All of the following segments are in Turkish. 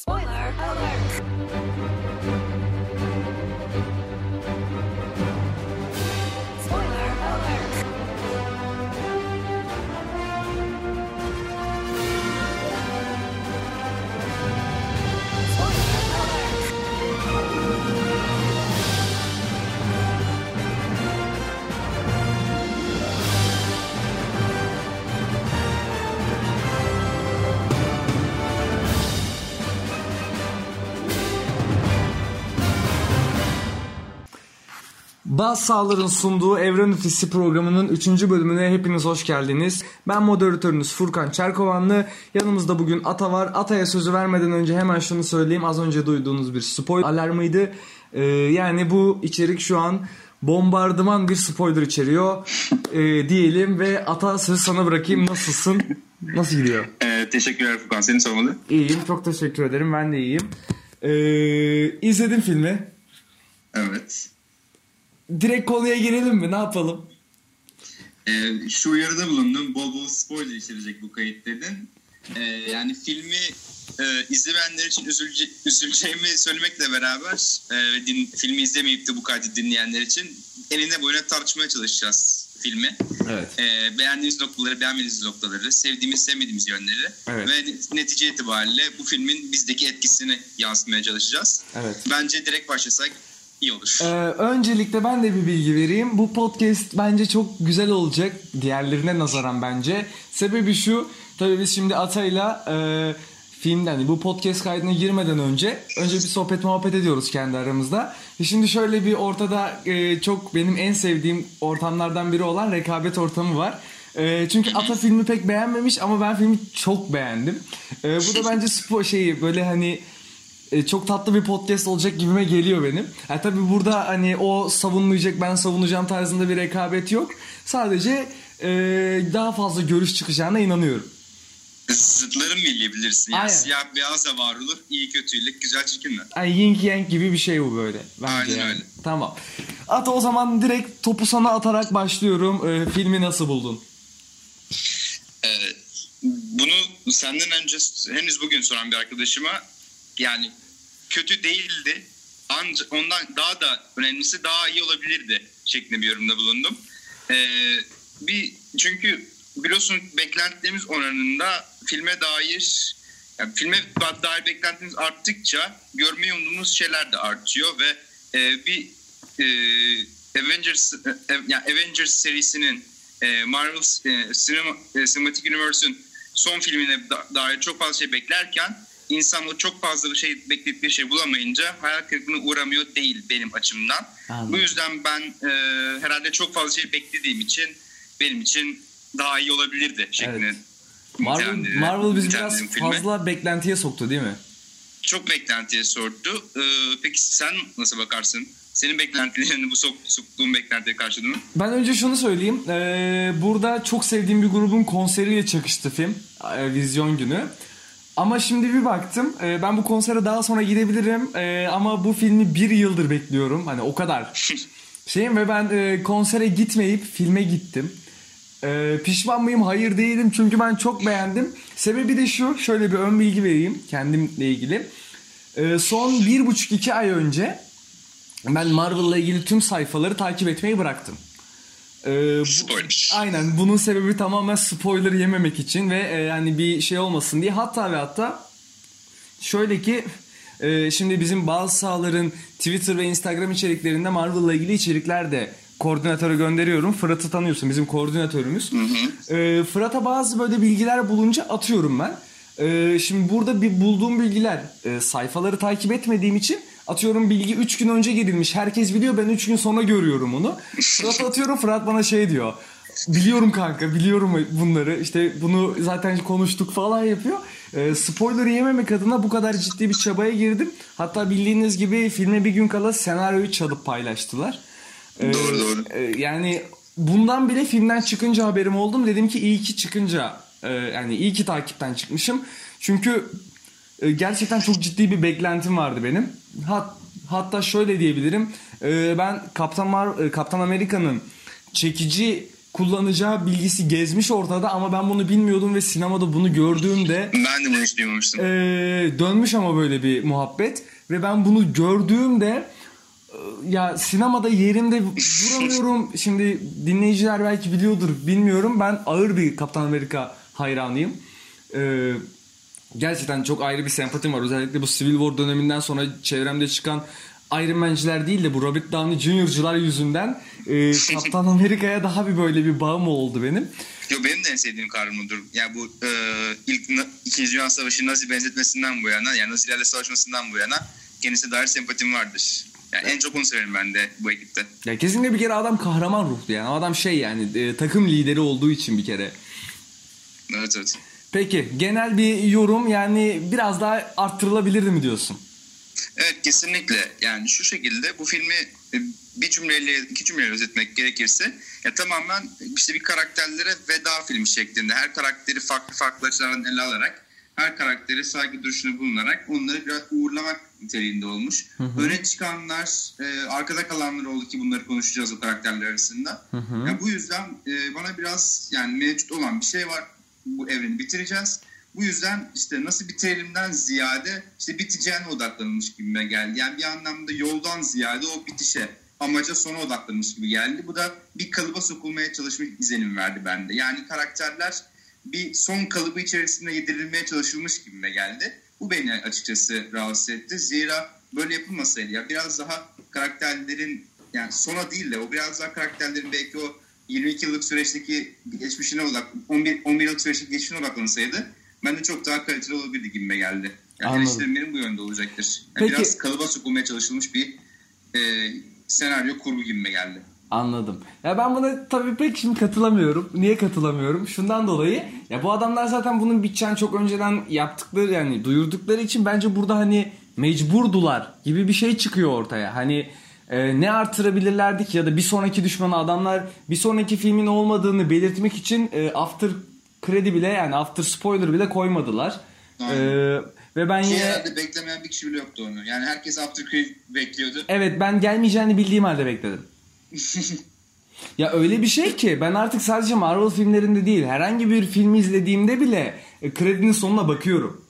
Spoiler alert! Baz Sağlar'ın sunduğu Evren Ofisi programının 3. bölümüne hepiniz hoş geldiniz. Ben moderatörünüz Furkan Çerkovanlı. Yanımızda bugün Ata var. Ata'ya sözü vermeden önce hemen şunu söyleyeyim. Az önce duyduğunuz bir spoiler alarmıydı. Ee, yani bu içerik şu an bombardıman bir spoiler içeriyor ee, diyelim ve Ata sözü sana bırakayım. Nasılsın? Nasıl gidiyor? Ee, teşekkürler Furkan. Seni sormalı. İyiyim. Çok teşekkür ederim. Ben de iyiyim. Ee, izledim filmi. Evet. Direkt konuya girelim mi? Ne yapalım? Ee, şu uyarıda bulundum. Bol bol spoiler içerecek bu kayıt dedin. Ee, yani filmi e, izlemeyenler için üzülce, üzüleceğimi söylemekle beraber e, din, filmi izlemeyip de bu kaydı dinleyenler için enine boyuna tartışmaya çalışacağız filmi. Evet. Ee, beğendiğimiz noktaları, beğenmediğimiz noktaları, sevdiğimiz, sevmediğimiz yönleri Evet. ve netice itibariyle bu filmin bizdeki etkisini yansıtmaya çalışacağız. Evet. Bence direkt başlasak iyi olur. Ee, öncelikle ben de bir bilgi vereyim. Bu podcast bence çok güzel olacak. Diğerlerine nazaran bence. Sebebi şu. Tabii biz şimdi Atay'la e, filmden bu podcast kaydına girmeden önce önce bir sohbet muhabbet ediyoruz kendi aramızda. E şimdi şöyle bir ortada e, çok benim en sevdiğim ortamlardan biri olan rekabet ortamı var. E, çünkü Ata filmi pek beğenmemiş ama ben filmi çok beğendim. E, bu da bence spor şeyi böyle hani e, çok tatlı bir podcast olacak gibime geliyor benim. Ha, tabii burada hani o savunmayacak ben savunacağım tarzında bir rekabet yok. Sadece e, daha fazla görüş çıkacağına inanıyorum. Zıtları mı bilebilirsin? Yani Aynen. siyah beyaz da var olur. iyi kötülük, güzel çirkin mi? Yani yin yang gibi bir şey bu böyle. Bence Aynen yani. öyle. Tamam. Ata o zaman direkt topu sana atarak başlıyorum. E, filmi nasıl buldun? Ee, bunu senden önce henüz bugün soran bir arkadaşıma yani kötü değildi. Ancak ondan daha da önemlisi daha iyi olabilirdi şeklinde bir yorumda bulundum. Ee, bir çünkü biliyorsun beklentilerimiz oranında filme dair yani filme dair beklentimiz arttıkça görmeyi umduğumuz şeyler de artıyor ve e, bir e, Avengers e, yani Avengers serisinin e, Marvel e, Cinema, e, Cinematic Universe'ün son filmine da- dair çok fazla şey beklerken insanlar çok fazla bir şey bekleyip bir şey bulamayınca hayal kırıklığına uğramıyor değil benim açımdan. Anladım. Bu yüzden ben e, herhalde çok fazla şey beklediğim için benim için daha iyi olabilirdi şeklinde. Evet. Marvel, Marvel bizi biraz filmi. fazla beklentiye soktu değil mi? Çok beklentiye sordu. Ee, peki sen nasıl bakarsın? Senin beklentilerini bu sok, soktuğun beklentiye karşıladın mı? Ben önce şunu söyleyeyim. Ee, burada çok sevdiğim bir grubun konseriyle çakıştı film. Ee, vizyon günü. Ama şimdi bir baktım. e, ben bu konsere daha sonra gidebilirim. E, ama bu filmi bir yıldır bekliyorum. Hani o kadar şeyim ve ben e, konsere gitmeyip filme gittim. E, pişman mıyım? Hayır değilim. Çünkü ben çok beğendim. Sebebi de şu. Şöyle bir ön bilgi vereyim kendimle ilgili. E, son bir buçuk iki ay önce ben Marvel'la ilgili tüm sayfaları takip etmeyi bıraktım. Ee, Spoiler. aynen bunun sebebi tamamen spoiler yememek için ve e, yani bir şey olmasın diye hatta ve hatta şöyle ki e, şimdi bizim bazı sahaların Twitter ve Instagram içeriklerinde Marvel'la ilgili içerikler de koordinatöre gönderiyorum. Fırat'ı tanıyorsun bizim koordinatörümüz. E, Fırat'a bazı böyle bilgiler bulunca atıyorum ben. E, şimdi burada bir bulduğum bilgiler e, sayfaları takip etmediğim için atıyorum bilgi 3 gün önce girilmiş. Herkes biliyor ben 3 gün sonra görüyorum onu. Fırat'a atıyorum Fırat bana şey diyor. Biliyorum kanka biliyorum bunları işte bunu zaten konuştuk falan yapıyor. E, spoiler yememek adına bu kadar ciddi bir çabaya girdim. Hatta bildiğiniz gibi filme bir gün kala senaryoyu çalıp paylaştılar. E, Doğru, doğru. e, yani bundan bile filmden çıkınca haberim oldum. Dedim ki iyi ki çıkınca e, yani iyi ki takipten çıkmışım. Çünkü e, gerçekten çok ciddi bir beklentim vardı benim. Hat, hatta şöyle diyebilirim. E, ben Kaptan Mar e, Kaptan Amerika'nın çekici kullanacağı bilgisi gezmiş ortada ama ben bunu bilmiyordum ve sinemada bunu gördüğümde Ben de bunu hiç duymamıştım. ee, dönmüş ama böyle bir muhabbet ve ben bunu gördüğümde e, ya sinemada yerimde duramıyorum. Şimdi dinleyiciler belki biliyordur bilmiyorum. Ben ağır bir Kaptan Amerika hayranıyım. Ee, gerçekten çok ayrı bir sempatim var. Özellikle bu Civil War döneminden sonra çevremde çıkan Iron Man'ciler değil de bu Robert Downey Jr.'cılar yüzünden e, Kaptan Amerika'ya daha bir böyle bir bağım oldu benim. Yo, benim de en sevdiğim kahraman odur. Yani bu e, ilk İkinci Dünya Savaşı Nazi benzetmesinden bu yana, yani Nazilerle savaşmasından bu yana kendisine dair sempatim vardır. Yani en çok onu severim ben de bu ekipte. Ya kesinlikle bir kere adam kahraman ruhlu yani. Adam şey yani e, takım lideri olduğu için bir kere. Evet evet. Peki genel bir yorum yani biraz daha arttırılabilirdi mi diyorsun? Evet kesinlikle. Yani şu şekilde bu filmi e, bir cümleyle iki cümleyle özetmek gerekirse ya tamamen işte bir karakterlere veda filmi şeklinde her karakteri farklı farklı açılardan ele alarak her karakteri saygı duruşunu bulunarak onları biraz uğurlamak niteliğinde olmuş. Öne çıkanlar, e, arkada kalanlar oldu ki bunları konuşacağız o karakterler arasında. Yani bu yüzden e, bana biraz yani mevcut olan bir şey var. Bu evreni bitireceğiz. Bu yüzden işte nasıl bitirelimden ziyade işte biteceğine odaklanılmış gibime geldi. Yani bir anlamda yoldan ziyade o bitişe, amaca sona odaklanmış gibi geldi. Bu da bir kalıba sokulmaya çalışmış izlenim verdi bende. Yani karakterler bir son kalıbı içerisinde yedirilmeye çalışılmış gibime geldi. Bu beni açıkçası rahatsız etti. Zira böyle yapılmasaydı ya biraz daha karakterlerin yani sona değil de o biraz daha karakterlerin belki o 22 yıllık süreçteki geçmişine odak 11 11 yıllık süreçteki geçmişine odaklansaydı bence çok daha kaliteli olabilirdi gibime geldi. Yani Anladım. eleştirim benim bu yönde olacaktır. Yani Peki- Biraz kalıba sokulmaya çalışılmış bir e, senaryo kurgu gibime geldi. Anladım. Ya ben buna tabii pek şimdi katılamıyorum. Niye katılamıyorum? Şundan dolayı ya bu adamlar zaten bunun biteceğini çok önceden yaptıkları yani duyurdukları için bence burada hani mecburdular gibi bir şey çıkıyor ortaya. Hani e, ne artırabilirlerdi ki ya da bir sonraki düşmanı adamlar bir sonraki filmin olmadığını belirtmek için e, after kredi bile yani after spoiler bile koymadılar. Aynen. E, ve ben Ki yine herhalde beklemeyen bir kişi bile yoktu onu. Yani herkes After Creed bekliyordu. Evet ben gelmeyeceğini bildiğim halde bekledim. ya öyle bir şey ki ben artık sadece Marvel filmlerinde değil herhangi bir filmi izlediğimde bile e, kredinin sonuna bakıyorum.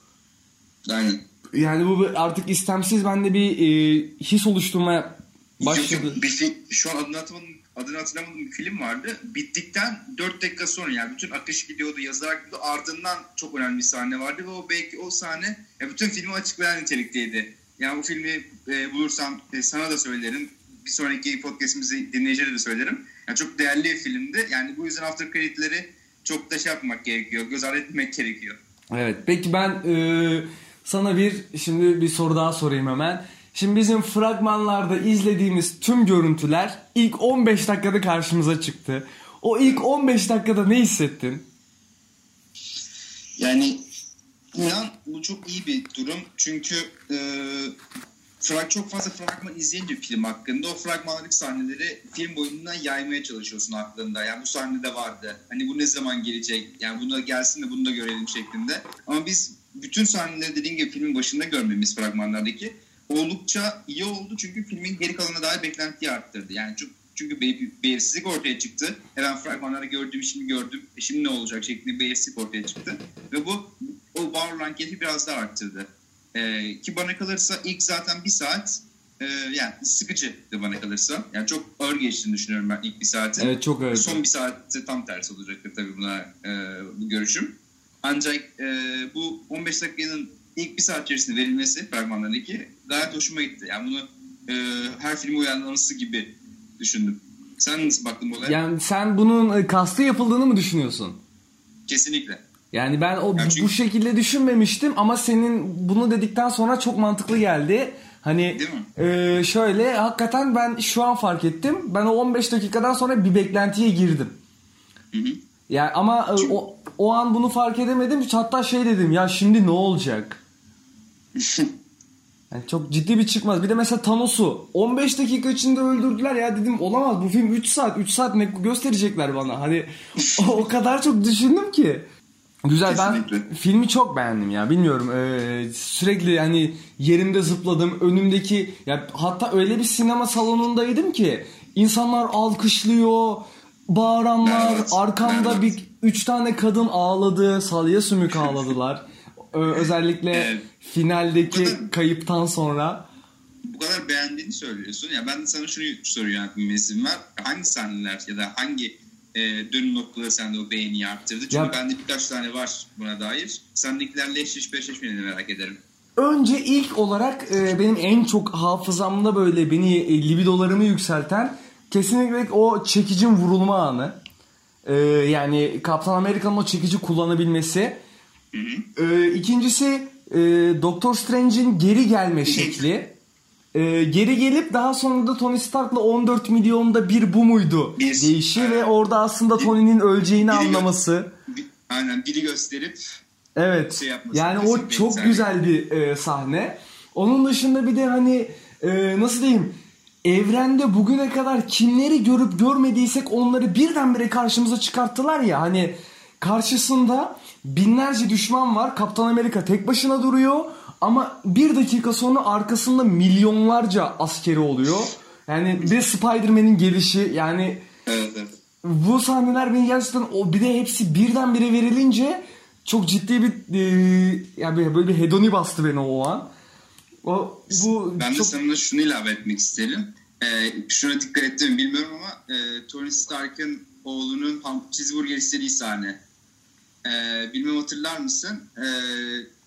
Aynen. Yani bu artık istemsiz bende bir e, his oluşturmaya başladı. Yok, bir film, şu an adını hatırlamadım, adını hatırlamadığım bir film vardı. Bittikten 4 dakika sonra yani bütün akış gidiyordu, yazılar gidiyordu. Ardından çok önemli bir sahne vardı ve o belki o sahne ya bütün filmi açıklayan nitelikteydi. Yani bu filmi e, bulursam e, sana da söylerim. Bir sonraki podcastimizi dinleyicilere de söylerim. Yani çok değerli bir filmdi. Yani bu yüzden after creditleri çok da şey yapmak gerekiyor. Göz ardı etmek gerekiyor. Evet peki ben e, sana bir şimdi bir soru daha sorayım hemen. Şimdi bizim fragmanlarda izlediğimiz tüm görüntüler ilk 15 dakikada karşımıza çıktı. O ilk 15 dakikada ne hissettin? Yani inan bu çok iyi bir durum. Çünkü e, frag, çok fazla fragman izleyince film hakkında o fragmanlık sahneleri film boyunca yaymaya çalışıyorsun aklında. Yani bu sahnede vardı. Hani bu ne zaman gelecek? Yani buna gelsin de bunu da görelim şeklinde. Ama biz bütün sahneleri dediğin gibi filmin başında görmemiz fragmanlardaki oldukça iyi oldu. Çünkü filmin geri kalanına dair beklentiyi arttırdı. Yani çünkü bir belirsizlik ortaya çıktı. Hemen fragmanlarda gördüğüm şimdi gördüm. E şimdi ne olacak şeklinde belirsizlik ortaya çıktı. Ve bu o var olan keyfi biraz daha arttırdı. Ee, ki bana kalırsa ilk zaten bir saat e, yani sıkıcıydı bana kalırsa. Yani çok ağır geçtiğini düşünüyorum ben ilk bir saati. Evet çok öyle. Son bir saatte tam tersi olacaktır tabii buna e, bu görüşüm. Ancak e, bu 15 dakikanın ilk bir saat içerisinde verilmesi fragmanlardaki gayet hoşuma gitti. Yani bunu e, her film uyarlaması gibi düşündüm. Sen nasıl baktın bu olaya? Yani sen bunun e, kastı yapıldığını mı düşünüyorsun? Kesinlikle. Yani ben o Ya bu- çünkü- bu şekilde düşünmemiştim ama senin bunu dedikten sonra çok mantıklı geldi. Hani e, şöyle hakikaten ben şu an fark ettim. Ben o 15 dakikadan sonra bir beklentiye girdim. Hı hı. Yani ama e, o o an bunu fark edemedim. Hatta şey dedim ya şimdi ne olacak? Yani çok ciddi bir çıkmaz. Bir de mesela Thanos'u 15 dakika içinde öldürdüler ya dedim olamaz bu film 3 saat 3 saat ne gösterecekler bana. Hani o, o kadar çok düşündüm ki. Güzel ben Kesinlikle. filmi çok beğendim ya bilmiyorum ee, sürekli yani yerimde zıpladım önümdeki ya hatta öyle bir sinema salonundaydım ki insanlar alkışlıyor bağıranlar, Evet, arkamda evet. bir üç tane kadın ağladı, salya sümük ağladılar. Özellikle Evet. finaldeki kadar- kayıptan sonra. Bu kadar beğendiğini söylüyorsun. Ya ben de sana şunu soruyorum aklıma izin ver. Hangi sahneler ya da hangi e, dönüm noktaları sende o beğeniyi arttırdı? Çünkü Ya- bende birkaç tane var buna dair. Sendekilerle eşleşip eşleşmediğini merak ederim. Önce ilk olarak e, benim en çok hafızamda böyle beni e, libidolarımı yükselten kesinlikle o çekicin vurulma anı. E, yani Kaptan Amerika'nın o çekici kullanabilmesi. E, ikincisi e, Doctor Strange'in geri gelme şekli. E, geri gelip daha sonra da Tony Stark'la 14 milyonda bir bu muydu Bir- deyişi Evet. ve orada aslında Tony'nin öleceğini Biri- anlaması. Bir- Aynen biri gösterip Evet. şey yani o çok güzel. güzel bir e, sahne. Onun dışında bir de hani e, nasıl diyeyim evrende bugüne kadar kimleri görüp görmediysek onları birdenbire karşımıza çıkarttılar ya hani karşısında binlerce düşman var. Kaptan Amerika tek başına duruyor ama bir dakika sonra arkasında milyonlarca askeri oluyor. Yani bir de Spider-Man'in gelişi yani evet, evet. bu sahneler beni gerçekten o bir de hepsi birdenbire verilince çok ciddi bir e, yani böyle bir hedoni bastı beni o an. O bu Ben çok de sana şunu ilave etmek isterim. Ee, şuna dikkat ettim mi bilmiyorum ama e, Tony Stark'ın oğlunun ham- cheeseburger istediği sahne. Ee, bilmem hatırlar mısın? Ee,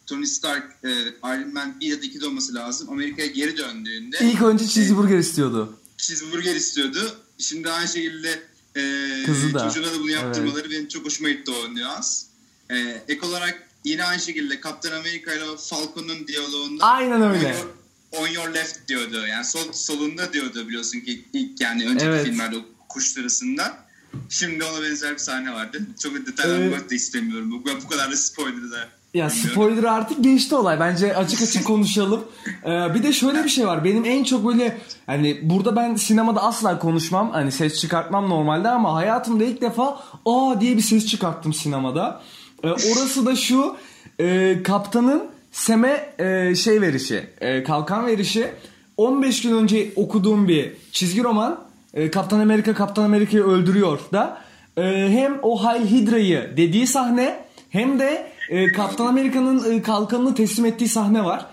Tony Stark e, Iron Man 1 ya da 2'de olması lazım. Amerika'ya geri döndüğünde ilk önce cheeseburger istiyordu. cheeseburger istiyordu. Şimdi aynı şekilde e, Kızı da. çocuğuna da bunu yaptırmaları benim çok hoşuma gitti o nüans. E, ek olarak yine aynı şekilde Kaptan Amerika ile Falcon'un diyaloğunda Aynen öyle. On your, on your left diyordu. Yani sol, solunda diyordu biliyorsun ki ilk yani önceki Evet. filmlerde o kuş sırasında. Şimdi ona benzer bir sahne vardı. Çok Ee, detaylanmak da istemiyorum. Bu, bu kadar da spoiler da. Ya spoiler artık geçti olay. Bence açık açık konuşalım. Ee, bir de şöyle bir şey var. Benim en çok böyle hani burada ben sinemada asla konuşmam. Hani ses çıkartmam normalde ama hayatımda ilk defa aa diye bir ses çıkarttım sinemada. Ee, orası da şu e, kaptanın Sem'e e, şey verişi, e, kalkan verişi. 15 gün önce okuduğum bir çizgi roman. E, Kaptan Amerika Kaptan Amerika'yı öldürüyor da. E, hem o Heil Hydra'yı dediği sahne hem de e, Kaptan Amerika'nın e, kalkanını teslim ettiği sahne var.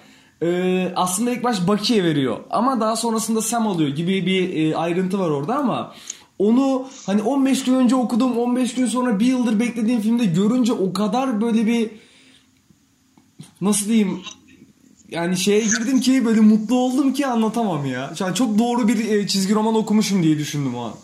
E, aslında ilk baş Bucky'ye veriyor ama daha sonrasında Sam alıyor gibi bir e, ayrıntı var orada ama onu hani 15 gün önce okudum 15 gün sonra bir yıldır beklediğim filmde görünce o kadar böyle bir nasıl diyeyim yani şeye girdim ki böyle mutlu oldum ki anlatamam ya. Yani çok doğru bir e, çizgi roman okumuşum diye düşündüm o an.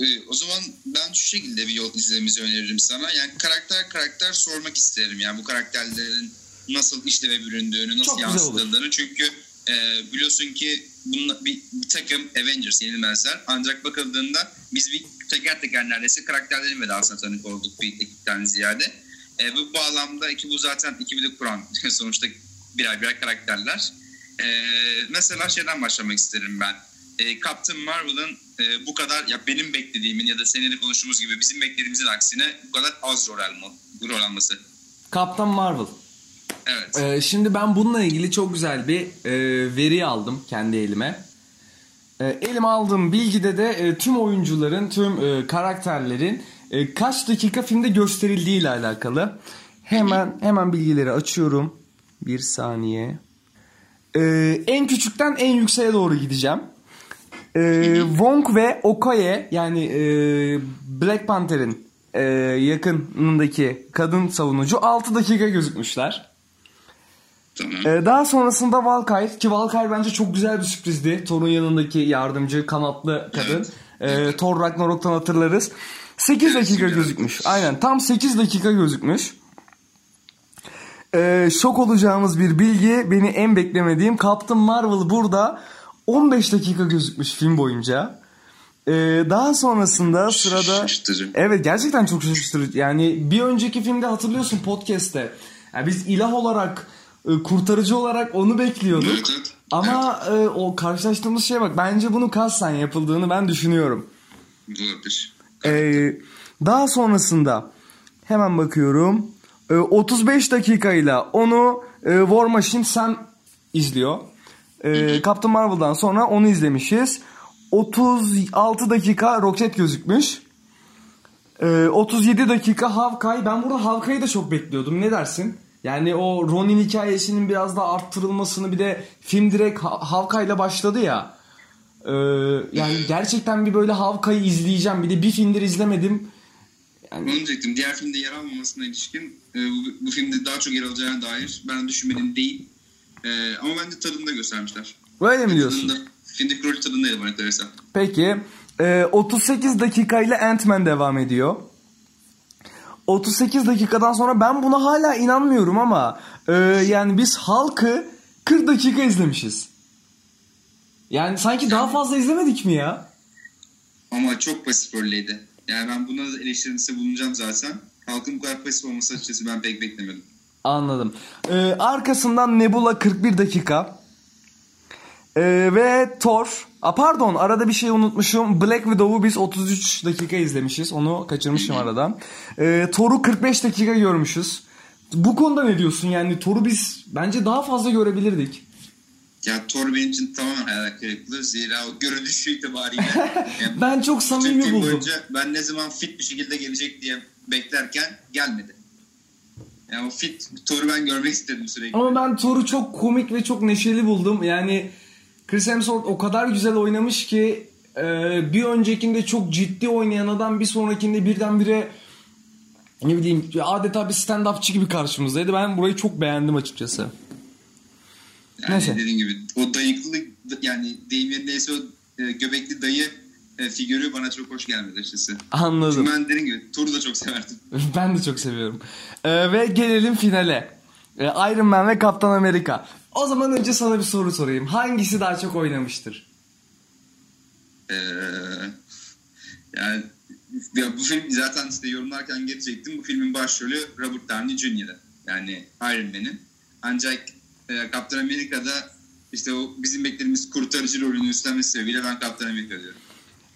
Ee, o zaman ben şu şekilde bir yol izlememizi öneririm sana. Yani karakter karakter sormak isterim. Yani bu karakterlerin nasıl işleve büründüğünü, nasıl Çok yansıtıldığını. Çünkü e, biliyorsun ki bununla bir, bir takım Avengers yenilmezler. Ancak bakıldığında biz bir teker teker neredeyse karakterlerin vedasına tanık olduk bir ekipten ziyade. E, bu bağlamda ki bu zaten ekibi de kuran sonuçta birer birer karakterler. E, mesela şeyden başlamak isterim ben. E, Captain Marvel'ın e, bu kadar ya benim beklediğimin ya da seninle konuştuğumuz gibi bizim beklediğimizin aksine bu kadar az rol, alma, rol alması. Kaptan Marvel. Evet. Ee, şimdi ben bununla ilgili çok güzel bir e, veri aldım kendi elime. E, elime aldığım bilgide de e, tüm oyuncuların, tüm e, karakterlerin e, kaç dakika filmde gösterildiği ile alakalı. Hemen hemen bilgileri açıyorum. Bir saniye. E, en küçükten en yükseğe doğru gideceğim. E, Wong ve Okoye yani e, Black Panther'in e, yakınındaki kadın savunucu 6 dakika gözükmüşler. Tamam. Ee, daha sonrasında Valkyrie ki Valkyrie bence çok güzel bir sürprizdi. Thor'un yanındaki yardımcı kanatlı kadın. Ee, Thor Ragnarok'tan hatırlarız. 8 dakika gözükmüş. Aynen tam 8 dakika gözükmüş. Ee, şok olacağımız bir bilgi beni en beklemediğim Captain Marvel burada 15 dakika gözükmüş film boyunca. Ee, daha sonrasında sırada Şaşırtıcı. Evet gerçekten çok şaşırtıcı. Yani bir önceki filmde hatırlıyorsun podcast'te. Yani biz ilah olarak e, kurtarıcı olarak onu bekliyorduk. Evet, evet. Ama e, o karşılaştığımız şeye bak bence bunu kasten yapıldığını ben düşünüyorum. Olabilir. Ee, daha sonrasında hemen bakıyorum. Ee, 35 dakikayla onu e, War Machine Sam izliyor. Ee, Captain Marvel'dan sonra onu izlemişiz. 36 dakika Rocket gözükmüş. Ee, 37 dakika Havkay. Ben burada Havkay'ı da çok bekliyordum. Ne dersin? Yani o Ronin hikayesinin biraz daha arttırılmasını bir de film direkt Ha- Havkay'la başladı ya. Ee, yani gerçekten bir böyle Havkay'ı izleyeceğim. Bir de bir filmdir izlemedim. Onu diyecektim. Diğer filmde yer almamasına ilişkin e, bu, bu filmde daha çok yer alacağına dair ben düşünmedim değil. E, ama bence tadını da göstermişler. Öyle mi diyorsun? Tadında, filmdeki rol tadındaydı bana kalırsa. Peki. Ee, 38 dakikayla Ant-Man devam ediyor. 38 dakikadan sonra ben buna hala inanmıyorum ama e, yani biz halkı 40 dakika izlemişiz. Yani sanki daha fazla izlemedik mi ya? Ama çok pasif rolleydi. Yani ben buna da bulunacağım zaten. Halkın bu kadar pasif olması açıkçası ben pek beklemedim. Anladım. Ee, arkasından Nebula 41 dakika. Ee, ve Thor. A, pardon arada bir şey unutmuşum. Black Widow'u biz 33 dakika izlemişiz. Onu kaçırmışım aradan. Ee, Thor'u 45 dakika görmüşüz. Bu konuda ne diyorsun? Yani Thor'u biz bence daha fazla görebilirdik. Ya Thor benim için tamamen hayal kırıklığı. Zira o görünüşü itibariyle. yani Ben çok samimi buldum. boyunca ben ne zaman fit bir şekilde gelecek diye beklerken gelmedi. Yani o fit Thor'u ben görmek istedim sürekli. Ama ben Thor'u çok komik ve çok neşeli buldum. Yani Chris Hemsworth o kadar güzel oynamış ki e, bir öncekinde çok ciddi oynayan adam bir sonrakinde birdenbire ne bileyim adeta bir stand-upçı gibi karşımızdaydı. Ben burayı çok beğendim açıkçası. Yani Neyse. dediğim gibi o dayıklılık yani deyim yerindeyse o e, göbekli dayı e, figürü bana çok hoş gelmedi açıkçası. Anladım. Çünkü ben dediğim gibi Thor'u da çok severdim. ben de çok seviyorum. E, ve gelelim finale. E, Iron Man ve Kaptan Amerika. O zaman önce sana bir soru sorayım. Hangisi daha çok oynamıştır? Ee, yani ya bu film zaten işte yorumlarken geçecektim. Bu filmin başrolü Robert Downey Jr. Yani Iron Man'in. Ancak e, Kaptan Amerika'da işte o bizim beklediğimiz kurtarıcı rolünü üstlenmesi sebebiyle ben Kaptan Amerika diyorum.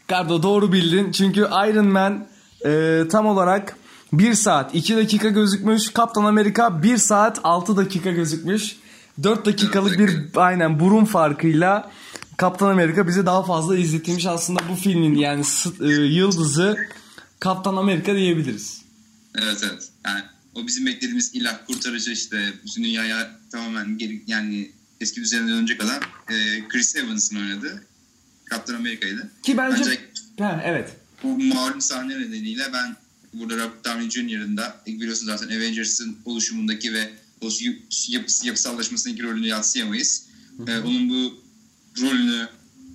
Kardo doğru bildin. Çünkü Iron Man e, tam olarak 1 saat 2 dakika gözükmüş. Kaptan Amerika 1 saat 6 dakika gözükmüş. 4 dakikalık bir aynen burun farkıyla Kaptan Amerika bizi daha fazla izletilmiş. Aslında bu filmin yani e, yıldızı Kaptan Amerika diyebiliriz. Evet evet. Yani o bizim beklediğimiz ilah kurtarıcı işte bütün dünyaya tamamen geri, yani eski düzenine dönecek olan e, Chris Evans'ın oynadığı Kaptan Amerika'ydı. Ki bence Ancak ha, evet. bu malum sahne nedeniyle ben burada Robert Downey Jr.'ın da ilk biliyorsunuz zaten Avengers'ın oluşumundaki ve o yapısı, yapısallaşmasındaki rolünü yatsıyamayız. Ee, onun bu rolünü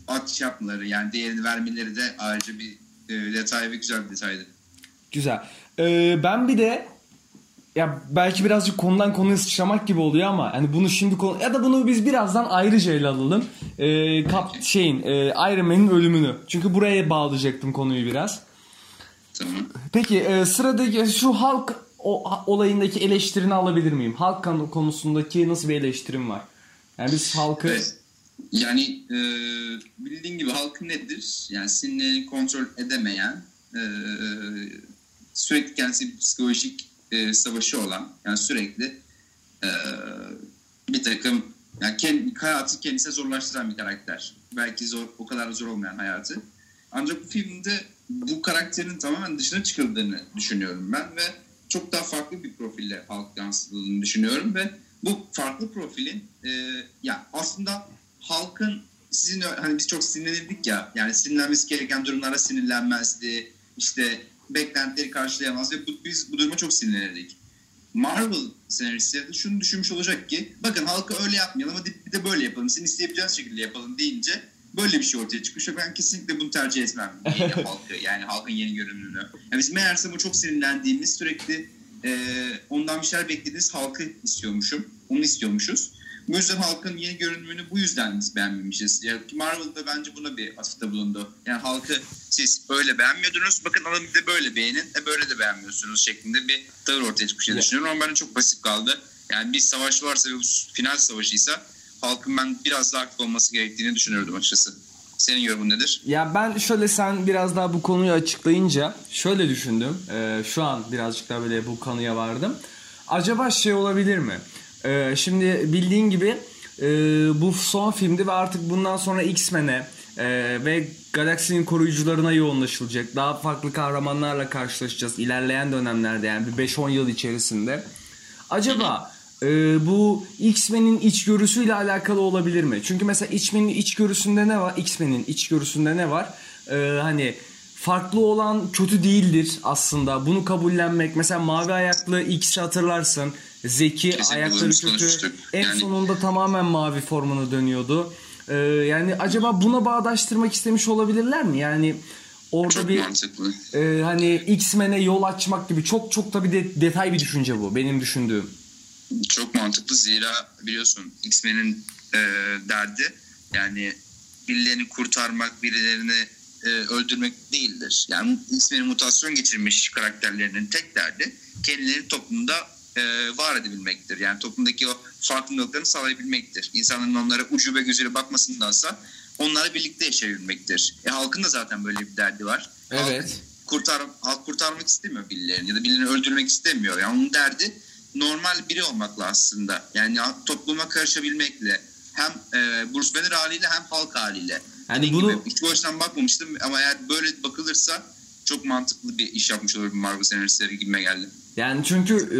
at yapmaları yani değerini vermeleri de ayrıca bir e, detay ve güzel bir detaydı. Güzel. Ee, ben bir de ya belki birazcık konudan konuya sıçramak gibi oluyor ama hani bunu şimdi konu ya da bunu biz birazdan ayrıca ele alalım. Ee, kap şeyin e, Iron Man'in ölümünü. Çünkü buraya bağlayacaktım konuyu biraz. Tamam. Peki e, sıradaki şu halk o, olayındaki eleştirini alabilir miyim? Halk konu- konusundaki nasıl bir eleştirim var? Yani biz halkı Evet. Yani e, bildiğin gibi halkın nedir? Yani sinirlerini kontrol edemeyen, e, sürekli kendisi psikolojik e, savaşı olan, yani sürekli e, bir takım yani kendi, hayatı kendisine zorlaştıran bir karakter. Belki zor, o kadar zor olmayan hayatı. Ancak bu filmde bu karakterin tamamen dışına çıkıldığını düşünüyorum ben ve çok daha farklı bir profille halk yansıtıldığını düşünüyorum ve bu farklı profilin e, ya aslında halkın sizin hani biz çok sinirlenirdik ya yani sinirlenmesi gereken durumlara sinirlenmezdi işte beklentileri karşılayamaz ve bu, biz bu duruma çok sinirlenirdik. Marvel senaristleri de şunu düşünmüş olacak ki bakın halka öyle yapmayalım hadi bir de böyle yapalım. Sizin isteyeceğiniz şekilde yapalım deyince böyle bir şey ortaya çıkmış ve ben kesinlikle bunu tercih etmem. Yeni halkı yani halkın yeni görünümünü. Yani biz meğerse bu çok sinirlendiğimiz sürekli e, ondan bir şeyler beklediğimiz halkı istiyormuşum. Onu istiyormuşuz. Yüzden halkın yeni görünümünü bu yüzden biz beğenmemişiz. Yani Marvel'da bence buna bir atıfta bulundu. Yani halkı siz öyle beğenmiyordunuz. Bakın alın bir de böyle beğenin. E böyle de beğenmiyorsunuz şeklinde bir tavır ortaya çıkmış diye düşünüyorum. Ama bence çok basit kaldı. Yani bir savaş varsa ve bu final savaşıysa halkın ben biraz daha aktif olması gerektiğini düşünüyordum açıkçası. Senin yorumun nedir? Ya ben şöyle sen biraz daha bu konuyu açıklayınca şöyle düşündüm. Ee, şu an birazcık daha böyle bu konuya vardım. Acaba şey olabilir mi? Ee, şimdi bildiğin gibi e, bu son filmdi ve artık bundan sonra X-Men'e Ee, ve galaksinin koruyucularına yoğunlaşılacak. Daha farklı kahramanlarla karşılaşacağız ilerleyen dönemlerde yani bir 5-10 yıl içerisinde. Acaba e, bu X-Men'in içgörüsüyle alakalı olabilir mi? Çünkü mesela X-Men'in içgörüsünde ne var? X-Men'in içgörüsünde ne var? Ee, hani farklı olan kötü değildir aslında. Bunu kabullenmek. Mesela mavi ayaklı X'i hatırlarsın. Zeki Kesinlikle ayakları kötü. En Yani- sonunda tamamen mavi formuna dönüyordu. Ee, yani acaba buna bağdaştırmak istemiş olabilirler mi? Yani orada Çok bir mantıklı. e, hani X-Men'e yol açmak gibi çok çok tabii de, detay bir düşünce bu benim düşündüğüm. Çok mantıklı zira biliyorsun X-Men'in e, derdi yani birilerini kurtarmak, birilerini e, öldürmek değildir. Yani X-Men'in mutasyon geçirmiş karakterlerinin tek derdi kendilerini toplumda e, var edebilmektir. Yani toplumdaki o farkındalıklarını sağlayabilmektir. İnsanların onlara ucube gözüyle bakmasındansa onlarla birlikte yaşayabilmektir. E, halkın da zaten böyle bir derdi var. Halk Evet. kurtar halk kurtarmak istemiyor birilerini ya da birilerini öldürmek istemiyor. Yani onun derdi normal biri olmakla aslında. Yani topluma karışabilmekle hem e, Bruce Banner haliyle hem halk haliyle. Yani Dediğim bunu- gibi hiç bu açıdan bakmamıştım ama eğer böyle bakılırsa çok mantıklı bir iş yapmış olur Marvel senaristleri gibime geldi. Yani çünkü e,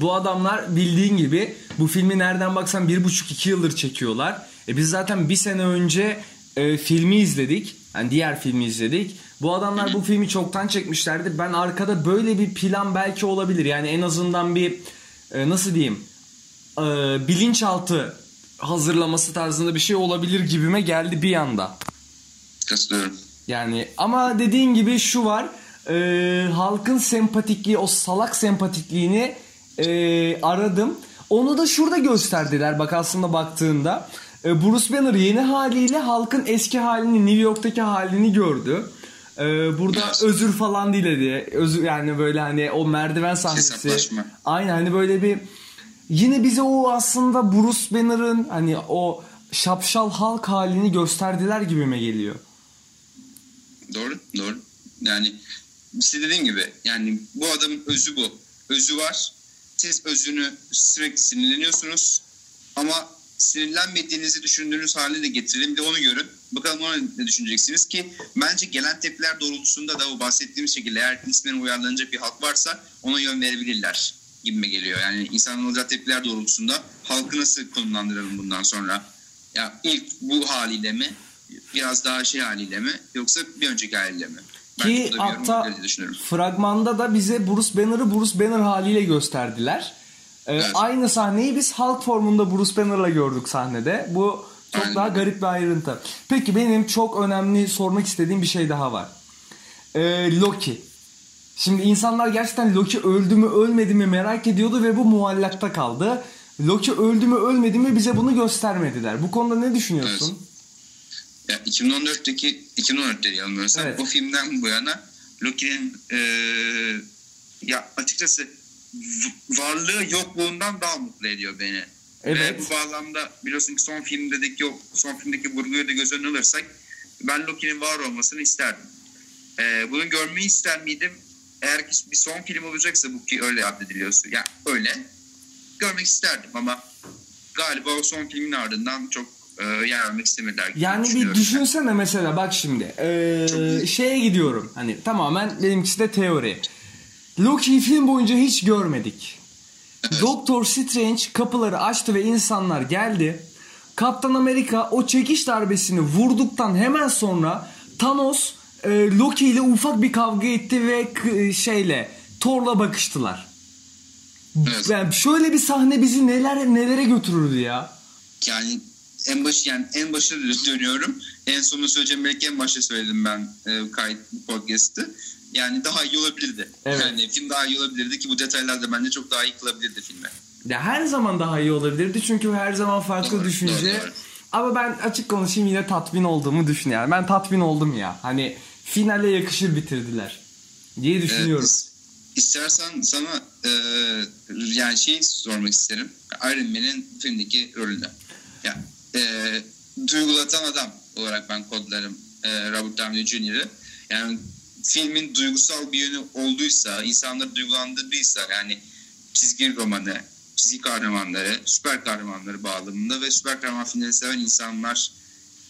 bu adamlar bildiğin gibi bu filmi nereden baksan bir buçuk iki yıldır çekiyorlar. E biz zaten bir sene önce e, filmi izledik. Yani diğer filmi izledik. Bu adamlar bu filmi çoktan çekmişlerdi. Ben arkada böyle bir plan belki olabilir. Yani en azından bir e, nasıl diyeyim e, bilinçaltı hazırlaması tarzında bir şey olabilir gibime geldi bir anda. Katılıyorum. Yani ama dediğin gibi şu var. e, halkın sempatikliği, o salak sempatikliğini e, aradım. Onu da şurada gösterdiler bak aslında baktığında. E, Bruce Banner yeni haliyle halkın eski halini, New York'taki halini gördü. E, burada özür falan diledi. Özür yani böyle hani o merdiven sahnesi. Aynen hani böyle bir yine bize o aslında Bruce Banner'ın hani o şapşal halk halini gösterdiler gibime geliyor. Doğru, doğru. Yani işte dediğim gibi yani bu adamın özü bu. Özü var. Siz özünü sürekli sinirleniyorsunuz ama sinirlenmediğinizi düşündüğünüz hale de getirelim de onu görün. Bakalım ona ne düşüneceksiniz ki bence gelen tepkiler doğrultusunda da o bahsettiğimiz şekilde eğer ismen uyarlanacak bir halk varsa ona yön verebilirler gibime geliyor. Yani insanın alacağı tepkiler doğrultusunda halkı nasıl konumlandıralım bundan sonra? Ya ilk bu haliyle mi? Biraz daha şey haliyle mi? Yoksa bir önceki haliyle mi? Bence Ki hatta fragmanda da bize Bruce Banner'ı Bruce Banner haliyle gösterdiler. Ee, Evet. Aynı sahneyi biz Hulk formunda Bruce Banner'la gördük sahnede. Bu çok Aynen. daha garip bir ayrıntı. Peki benim çok önemli sormak istediğim bir şey daha var. Ee, Loki. Şimdi insanlar gerçekten Loki öldü mü ölmedi mi merak ediyordu ve bu muallakta kaldı. Loki öldü mü ölmedi mi bize bunu göstermediler. Bu konuda ne düşünüyorsun? Ya 2014'teki 2014'te yanılmıyorsam Evet. o filmden bu yana Loki'nin eee, ya açıkçası varlığı yokluğundan daha mutlu ediyor beni. Evet. Ve bu bağlamda biliyorsun ki son filmdeki o son filmdeki vurguyu da göz önüne alırsak ben Loki'nin var olmasını isterdim. Eee, bunu görmeyi ister miydim? Eğer ki bir son film olacaksa bu ki öyle addediliyorsa yani öyle görmek isterdim ama galiba o son filmin ardından çok eee yer vermek istemediler. Yani bir düşünsene mesela bak şimdi ee, şeye gidiyorum hani tamamen benimkisi de teori. Loki'yi film boyunca hiç görmedik. Doktor Strange kapıları açtı ve insanlar geldi. Kaptan Amerika o çekiş darbesini vurduktan hemen sonra Thanos e, Loki ile ufak bir kavga etti ve k- şeyle Thor'la bakıştılar. Evet. Yani şöyle bir sahne bizi neler nelere götürürdü ya. yani en baş yani en başa dönüyorum. En sonunu söyleyeceğim belki en başta söyledim ben e, kayıt podcast'ı. Yani daha iyi olabilirdi. Evet. Yani film daha iyi olabilirdi ki bu detaylar da bence çok daha iyi kılabilirdi filme. Ya her zaman daha iyi olabilirdi çünkü her zaman farklı Doğru, düşünce. doğru, doğru. Ama ben açık konuşayım yine tatmin olduğumu düşünüyorum. Ben tatmin oldum ya. Hani finale yakışır bitirdiler diye düşünüyorum. Evet, is- istersen sana e, yani şey sormak isterim. Iron Man'in filmdeki rolünü. Ya, e, duygulatan adam olarak ben kodlarım e, Robert Downey Jr.'ı. Yani filmin duygusal bir yönü olduysa, insanları duygulandırdıysa yani çizgi romanı, çizgi kahramanları, süper kahramanları bağlamında ve süper kahraman filmleri seven insanlar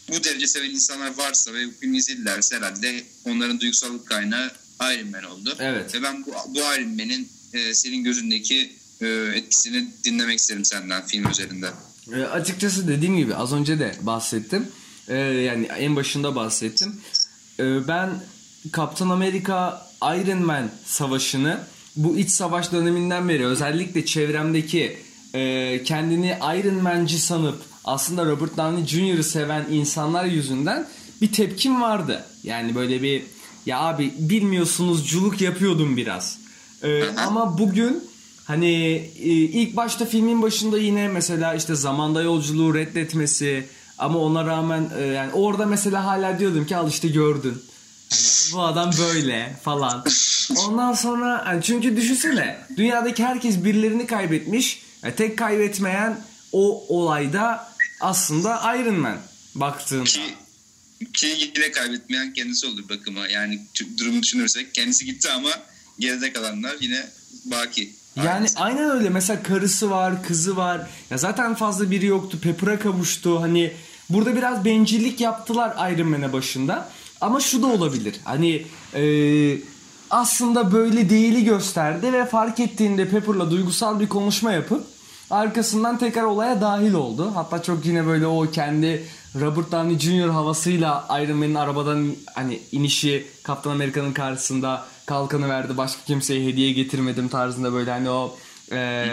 bu derece seven insanlar varsa ve bu filmi izledilerse herhalde onların duygusallık kaynağı Iron Man oldu. Evet. Ve ben bu, bu Iron Man'in e, senin gözündeki e, etkisini dinlemek isterim senden film üzerinde. E, açıkçası dediğim gibi az önce de bahsettim. E, yani en başında bahsettim. E, ben Kaptan Amerika Iron Man savaşını bu iç savaş döneminden beri özellikle çevremdeki e, kendini Iron Man'ci sanıp aslında Robert Downey Jr.'ı seven insanlar yüzünden bir tepkim vardı. Yani böyle bir ya abi bilmiyorsunuzculuk yapıyordum biraz. E, ama bugün Hani e, ilk başta filmin başında yine mesela işte zamanda yolculuğu reddetmesi ama ona rağmen e, yani orada mesela hala diyordum ki al işte gördün. Hani bu adam böyle falan. Ondan sonra yani çünkü düşünsene dünyadaki herkes birilerini kaybetmiş. Yani tek kaybetmeyen o olayda aslında Iron Man baktığında. Ki, ki yine kaybetmeyen kendisi olur bakıma. Yani durumu düşünürsek kendisi gitti ama geride kalanlar yine baki. Yani aynen öyle. Mesela karısı var, kızı var. Ya zaten fazla biri yoktu. Pepper'a kavuştu. Hani burada biraz bencillik yaptılar Iron Man'e başında. Ama şu da olabilir. Hani e, aslında böyle değili gösterdi ve fark ettiğinde Pepper'la duygusal bir konuşma yapıp arkasından tekrar olaya dahil oldu. Hatta çok yine böyle o kendi Robert Downey Jr. havasıyla Iron Man'in arabadan hani inişi Kaptan Amerika'nın karşısında kalkanı verdi. Başka kimseye hediye getirmedim tarzında böyle hani o e,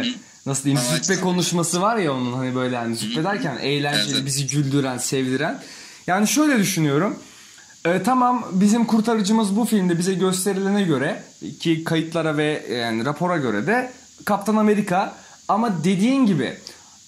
nasıl diyeyim Amaç züppe konuşması var ya onun hani böyle hani züppe derken eğlenceli Evet. bizi güldüren, sevdiren. Yani şöyle düşünüyorum. E, tamam bizim kurtarıcımız bu filmde bize gösterilene göre ki kayıtlara ve yani rapora göre de Kaptan Amerika ama dediğin gibi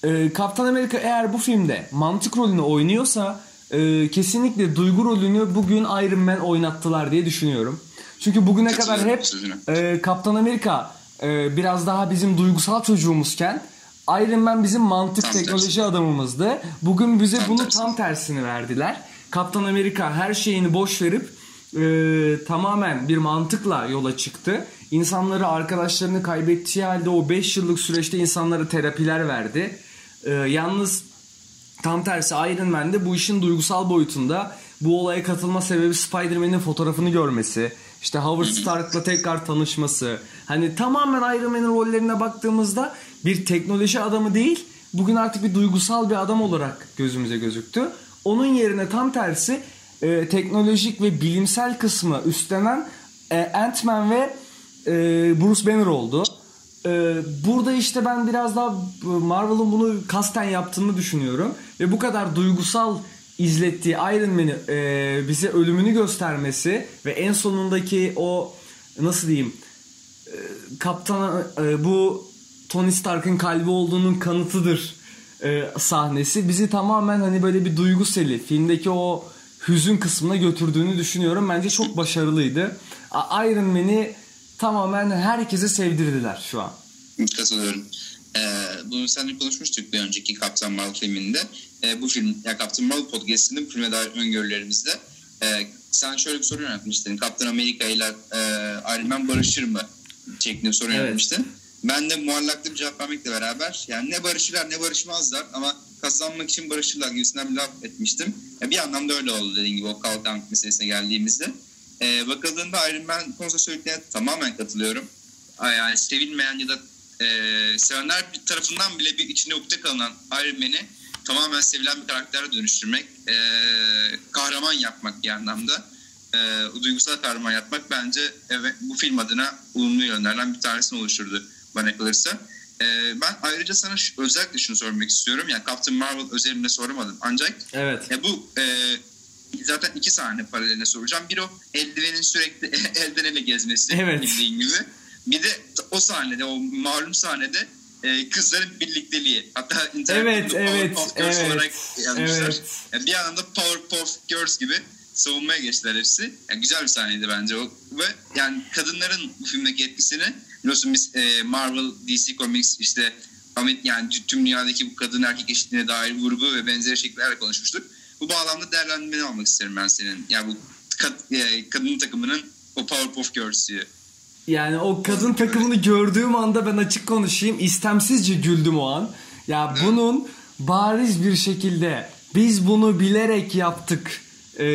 e, Kaptan Amerika eğer bu filmde mantık rolünü oynuyorsa e, kesinlikle duygu rolünü bugün Iron Man oynattılar diye düşünüyorum. Çünkü bugüne kadar hep e, Kaptan Amerika e, biraz daha bizim duygusal çocuğumuzken Iron Man bizim mantık Tam teknoloji tersi. adamımızdı. Bugün bize Tam bunu tersi. tam tersini verdiler. Kaptan Amerika her şeyini boş verip e, tamamen bir mantıkla yola çıktı. İnsanları arkadaşlarını kaybettiği halde o 5 yıllık süreçte insanlara terapiler verdi. E, yalnız Tam tersi Iron Man'de bu işin duygusal boyutunda bu olaya katılma sebebi Spider-Man'in fotoğrafını görmesi, işte Howard Stark'la tekrar tanışması. Hani tamamen Iron Man'in rollerine baktığımızda bir teknoloji adamı değil, bugün artık bir duygusal bir adam olarak gözümüze gözüktü. Onun yerine tam tersi e, teknolojik ve bilimsel kısmı üstlenen e, Ant-Man ve e, Bruce Banner oldu. Ee, burada işte ben biraz daha Marvel'ın bunu kasten yaptığını düşünüyorum. Ve bu kadar duygusal izlettiği Iron Man'i e, bize ölümünü göstermesi ve en sonundaki o nasıl diyeyim e, kaptan e, bu Tony Stark'ın kalbi olduğunun kanıtıdır e, sahnesi bizi tamamen hani böyle bir duygu seli filmdeki o hüzün kısmına götürdüğünü düşünüyorum. Bence çok başarılıydı. Iron Man'i tamamen herkese sevdirdiler şu an. Katılıyorum. Ee, bunu seninle konuşmuştuk bir önceki Kaptan Marvel filminde. Ee, bu film, ya Kaptan Marvel podcast'inin filme dair öngörülerimizde. Ee, sen şöyle bir soru yöneltmiştin. Kaptan Amerika ile e, Iron Man barışır mı? Şeklinde soru Evet. yöneltmiştin. Ben de muallaklı bir cevap vermekle beraber yani ne barışırlar ne barışmazlar ama kazanmak için barışırlar gibisinden bir laf etmiştim. Ya bir anlamda öyle oldu dediğin gibi o kalkan meselesine geldiğimizde. Ee, bakıldığında Iron Man konusunda söylediklerine tamamen katılıyorum. Yani sevilmeyen ya da e, sevenler tarafından bile bir içinde ukde kalınan Iron Man'i tamamen sevilen bir karaktere dönüştürmek, e, kahraman yapmak bir anlamda. E, o duygusal kahraman yapmak bence evet, bu film adına olumlu yönlerden bir tanesini oluşturdu bana kalırsa. E, ben ayrıca sana şu, özellikle şunu sormak istiyorum. Yani Captain Marvel özelinde sormadım. Ancak Evet. ya bu e, zaten iki sahne paraleline soracağım. Bir o eldivenin sürekli elden ele gezmesi Evet. bildiğin gibi. Bir de o sahnede o malum sahnede e, kızların birlikteliği. Hatta internette Evet, evet, Powerpuff Girls evet, olarak yazmışlar. evet. Yani bir anlamda Powerpuff Girls gibi savunmaya geçtiler hepsi. Yani güzel bir sahneydi bence o. Ve yani kadınların bu filmdeki etkisini biliyorsun biz e, Marvel, DC Comics işte Ahmet yani tüm dünyadaki bu kadın erkek eşitliğine dair vurgu ve benzeri şekillerle konuşmuştuk. Bu bağlamda değerlendirmeni almak isterim ben senin. Yani bu kad- e, kadın takımının o Powerpuff Girls'ü. Yani o kadın takımını gördüğüm anda ben açık konuşayım istemsizce güldüm o an. Ya bunun bariz bir şekilde biz bunu bilerek yaptık e,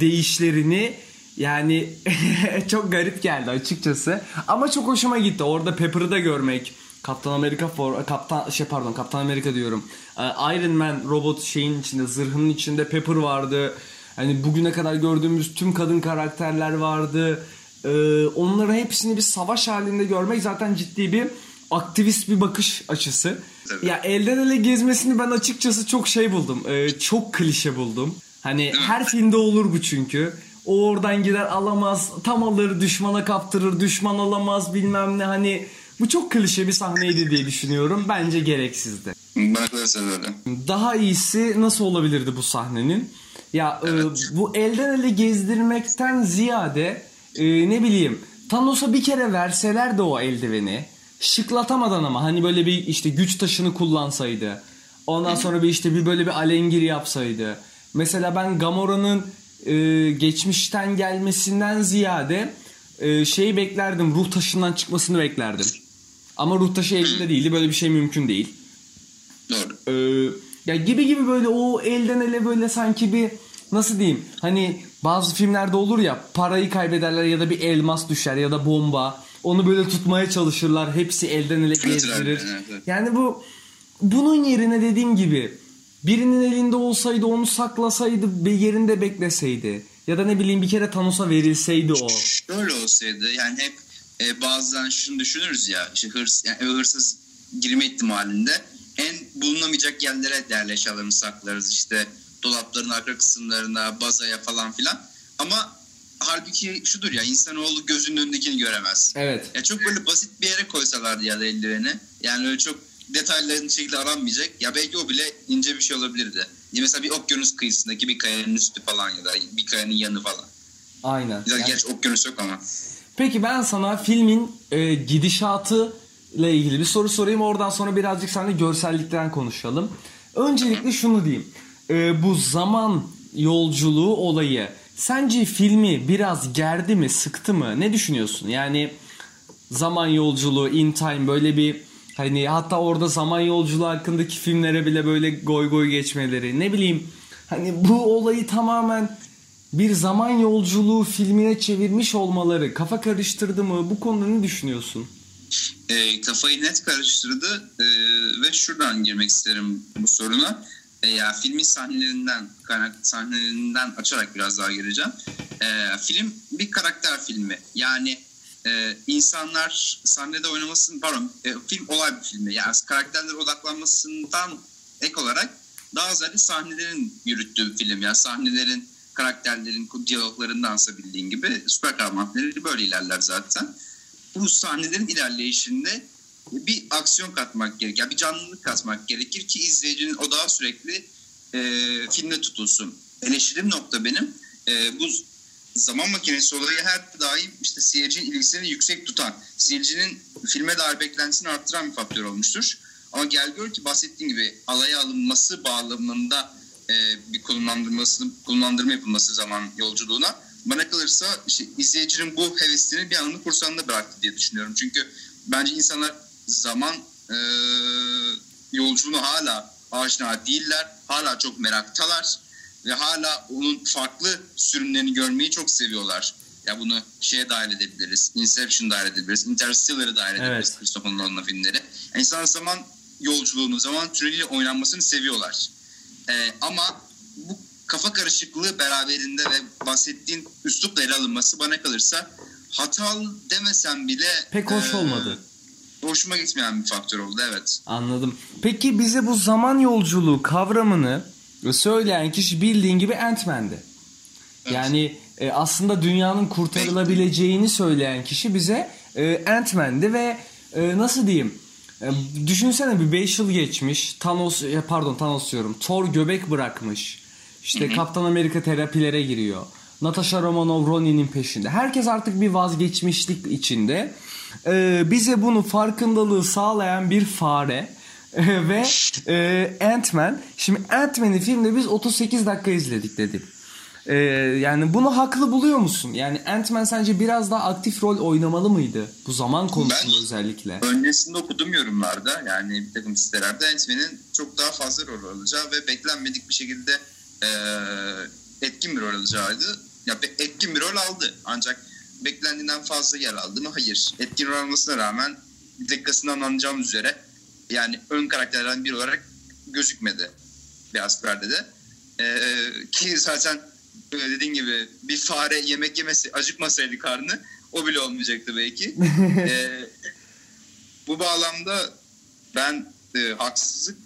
deyişlerini yani çok garip geldi açıkçası. Ama çok hoşuma gitti. Orada Pepper'ı da görmek. Kaptan Amerika for Kaptan şey pardon Kaptan Amerika diyorum. Ee, Iron Man robot şeyin içinde zırhının içinde Pepper vardı. Hani bugüne kadar gördüğümüz tüm kadın karakterler vardı. Ee, onları hepsini bir savaş halinde görmek zaten ciddi bir aktivist bir bakış açısı. Tabii. Ya elden ele gezmesini ben açıkçası çok şey buldum. Ee, çok klişe buldum. Hani her filmde olur bu çünkü. O oradan gider alamaz, tam alır düşmana kaptırır, düşman alamaz bilmem ne hani bu çok klişe bir sahneydi diye düşünüyorum. Bence gereksizdi. Da öyle. Daha iyisi nasıl olabilirdi bu sahnenin? Ya e, Evet. bu elden ele gezdirmekten ziyade e, ne bileyim Thanos'a bir kere verseler de o eldiveni şıklatamadan ama hani böyle bir işte güç taşını kullansaydı. Ondan sonra bir işte bir böyle bir alengir yapsaydı. Mesela ben Gamora'nın e, geçmişten gelmesinden ziyade e, şeyi beklerdim. Ruh taşından çıkmasını beklerdim. Ama ruh taşı elinde değildi. Böyle bir şey mümkün değil. Doğru. Ee, ya gibi gibi böyle o elden ele böyle sanki bir nasıl diyeyim hani bazı filmlerde olur ya parayı kaybederler ya da bir elmas düşer ya da bomba onu böyle tutmaya çalışırlar hepsi elden ele evet. Yani bu bunun yerine dediğim gibi birinin elinde olsaydı onu saklasaydı bir yerinde bekleseydi ya da ne bileyim bir kere Thanos'a verilseydi o. Şöyle olsaydı yani hep e, bazen şunu düşünürüz ya işte hırs, yani eve hırsız girme ihtimalinde en bulunamayacak yerlere değerli eşyalarını saklarız işte dolapların arka kısımlarına bazaya falan filan ama halbuki şudur ya insanoğlu gözünün önündekini göremez. Evet. Ya çok böyle basit bir yere koysalardı ya da eldiveni yani öyle çok detaylarını şekilde aranmayacak ya belki o bile ince bir şey olabilirdi. Ya mesela bir okyanus kıyısındaki bir kayanın üstü falan ya da bir kayanın yanı falan. Aynen. Ya Yani- Gerçi okyanus yok ama. Peki ben sana filmin e, gidişatı ile ilgili bir soru sorayım. Oradan sonra birazcık seninle görsellikten konuşalım. Öncelikle şunu diyeyim. E, bu zaman yolculuğu olayı sence filmi biraz gerdi mi, sıktı mı? Ne düşünüyorsun? Yani zaman yolculuğu, in time böyle bir hani hatta orada zaman yolculuğu hakkındaki filmlere bile böyle goy goy geçmeleri. Ne bileyim hani bu olayı tamamen bir zaman yolculuğu filmine çevirmiş olmaları kafa karıştırdı mı? Bu konuda ne düşünüyorsun? E, kafayı net karıştırdı e, ve şuradan girmek isterim bu soruna. E, ya filmin sahnelerinden sahnelerinden açarak biraz daha gireceğim. E, film bir karakter filmi. Yani e, insanlar sahnede oynamasın pardon e, film olay bir filmi. Yani karakterlere odaklanmasından ek olarak daha ziyade sahnelerin yürüttüğü film. Yani sahnelerin karakterlerin diyaloglarındansa bildiğin gibi süper kahraman filmleri böyle ilerler zaten bu sahnelerin ilerleyişinde bir aksiyon katmak gerekir. Bir canlılık katmak gerekir ki izleyicinin odağı sürekli e, filmde tutulsun. Eleştirim nokta benim. E, bu zaman makinesi olayı her daim işte seyircinin ilgisini yüksek tutan, seyircinin filme dair beklentisini arttıran bir faktör olmuştur. Ama gel gör ki bahsettiğim gibi alaya alınması bağlamında e, bir konumlandırması, konumlandırma yapılması zaman yolculuğuna bana kalırsa işte izleyicinin bu hevesini bir anlamda kursağında bıraktı diye düşünüyorum. Çünkü bence insanlar zaman e, yolculuğuna hala aşina değiller. Hala çok meraktalar ve hala onun farklı sürümlerini görmeyi çok seviyorlar. Ya bunu şeye dahil edebiliriz. Inception dahil edebiliriz. Interstellar'ı dahil edebiliriz. Evet. Christopher Nolan'ın filmleri. Yani insanlar zaman yolculuğunu, zaman tüneliyle oynanmasını seviyorlar. Ee, ama bu kafa karışıklığı beraberinde ve bahsettiğin üslupla ele alınması bana kalırsa hatalı demesem bile Pek hoş e, olmadı. Hoşuma gitmeyen bir faktör oldu evet. Anladım. Peki bize bu zaman yolculuğu kavramını söyleyen kişi bildiğin gibi Ant-Man'di. Evet. Yani e, aslında dünyanın kurtarılabileceğini söyleyen kişi bize e, Ant-Man'di ve e, nasıl diyeyim? E, düşünsene bir 5 yıl geçmiş. Thanos e, pardon Thanos diyorum. Thor göbek bırakmış. İşte Kaptan Amerika terapilere giriyor. Natasha Romanoff Ronin'in peşinde. Herkes artık bir vazgeçmişlik içinde. E, bize bunu farkındalığı sağlayan bir fare ve e, Ant-Man. Şimdi Ant-Man'i filmde biz 38 dakika izledik dedik. Ee, yani bunu haklı buluyor musun? Yani Ant-Man sence biraz daha aktif rol oynamalı mıydı? Bu zaman konusunda Ben- özellikle. Öncesinde okudum yorumlarda yani bir takım sitelerde Ant-Man'in çok daha fazla rol alacağı ve beklenmedik bir şekilde e, etkin bir rol alacağıydı. Ya etkin bir rol aldı ancak beklendiğinden fazla yer aldı mı? Hayır. Etkin rol almasına rağmen dakikasından anlayacağımız üzere yani ön karakterlerden biri olarak gözükmedi Beyaz Perde'de. E, ki zaten e, dediğin gibi bir fare yemek yemesi acıkmasaydı karnı o bile olmayacaktı belki. E, bu bağlamda ben e, haksızlık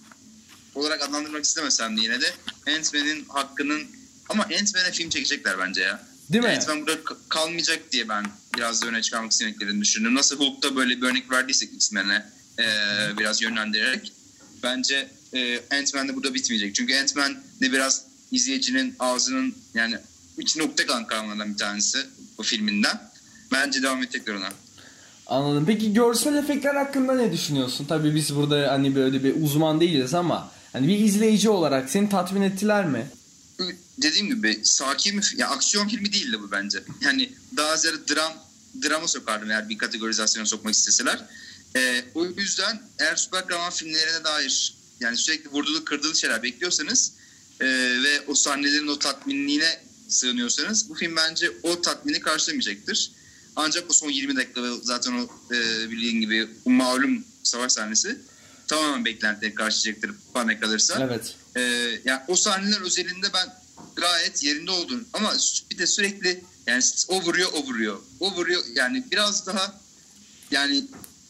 olarak adlandırmak istemesem de yine de Ant-Man'in hakkının ama Ant-Man'e film çekecekler bence ya. Değil mi? Ant-Man burada k- kalmayacak diye ben biraz da öne çıkarmak istediklerini düşündüm. Nasıl Hulk'ta böyle bir örnek verdiysek X-Men'e e, biraz yönlendirerek bence e, Ant-Man de burada bitmeyecek. Çünkü Ant-Man de biraz izleyicinin ağzının yani üç nokta kalan kahramanlardan bir tanesi bu filminden. Bence devam edecekler ona. Anladım. Peki görsel efektler hakkında ne düşünüyorsun? Tabii biz burada hani böyle bir uzman değiliz ama hani bir izleyici olarak seni tatmin ettiler mi? Dediğim gibi sakin bir ya aksiyon filmi değildi bu bence. Yani daha ziyade dram drama sokardım eğer bir kategorizasyona sokmak isteseler. Ee, o yüzden eğer süper kahraman filmlerine dair yani sürekli vurdulu kırdılı şeyler bekliyorsanız e, ve o sahnelerin o tatminliğine sığınıyorsanız bu film bence o tatmini karşılamayacaktır. Ancak o son 20 dakika ve zaten o e, bildiğin gibi o malum savaş sahnesi tamamen beklentileri karşılayacaktır bana kalırsa. Evet. Ee, yani o sahneler özelinde ben gayet yerinde oldum. Ama bir de sürekli yani o vuruyor o vuruyor. O vuruyor yani biraz daha yani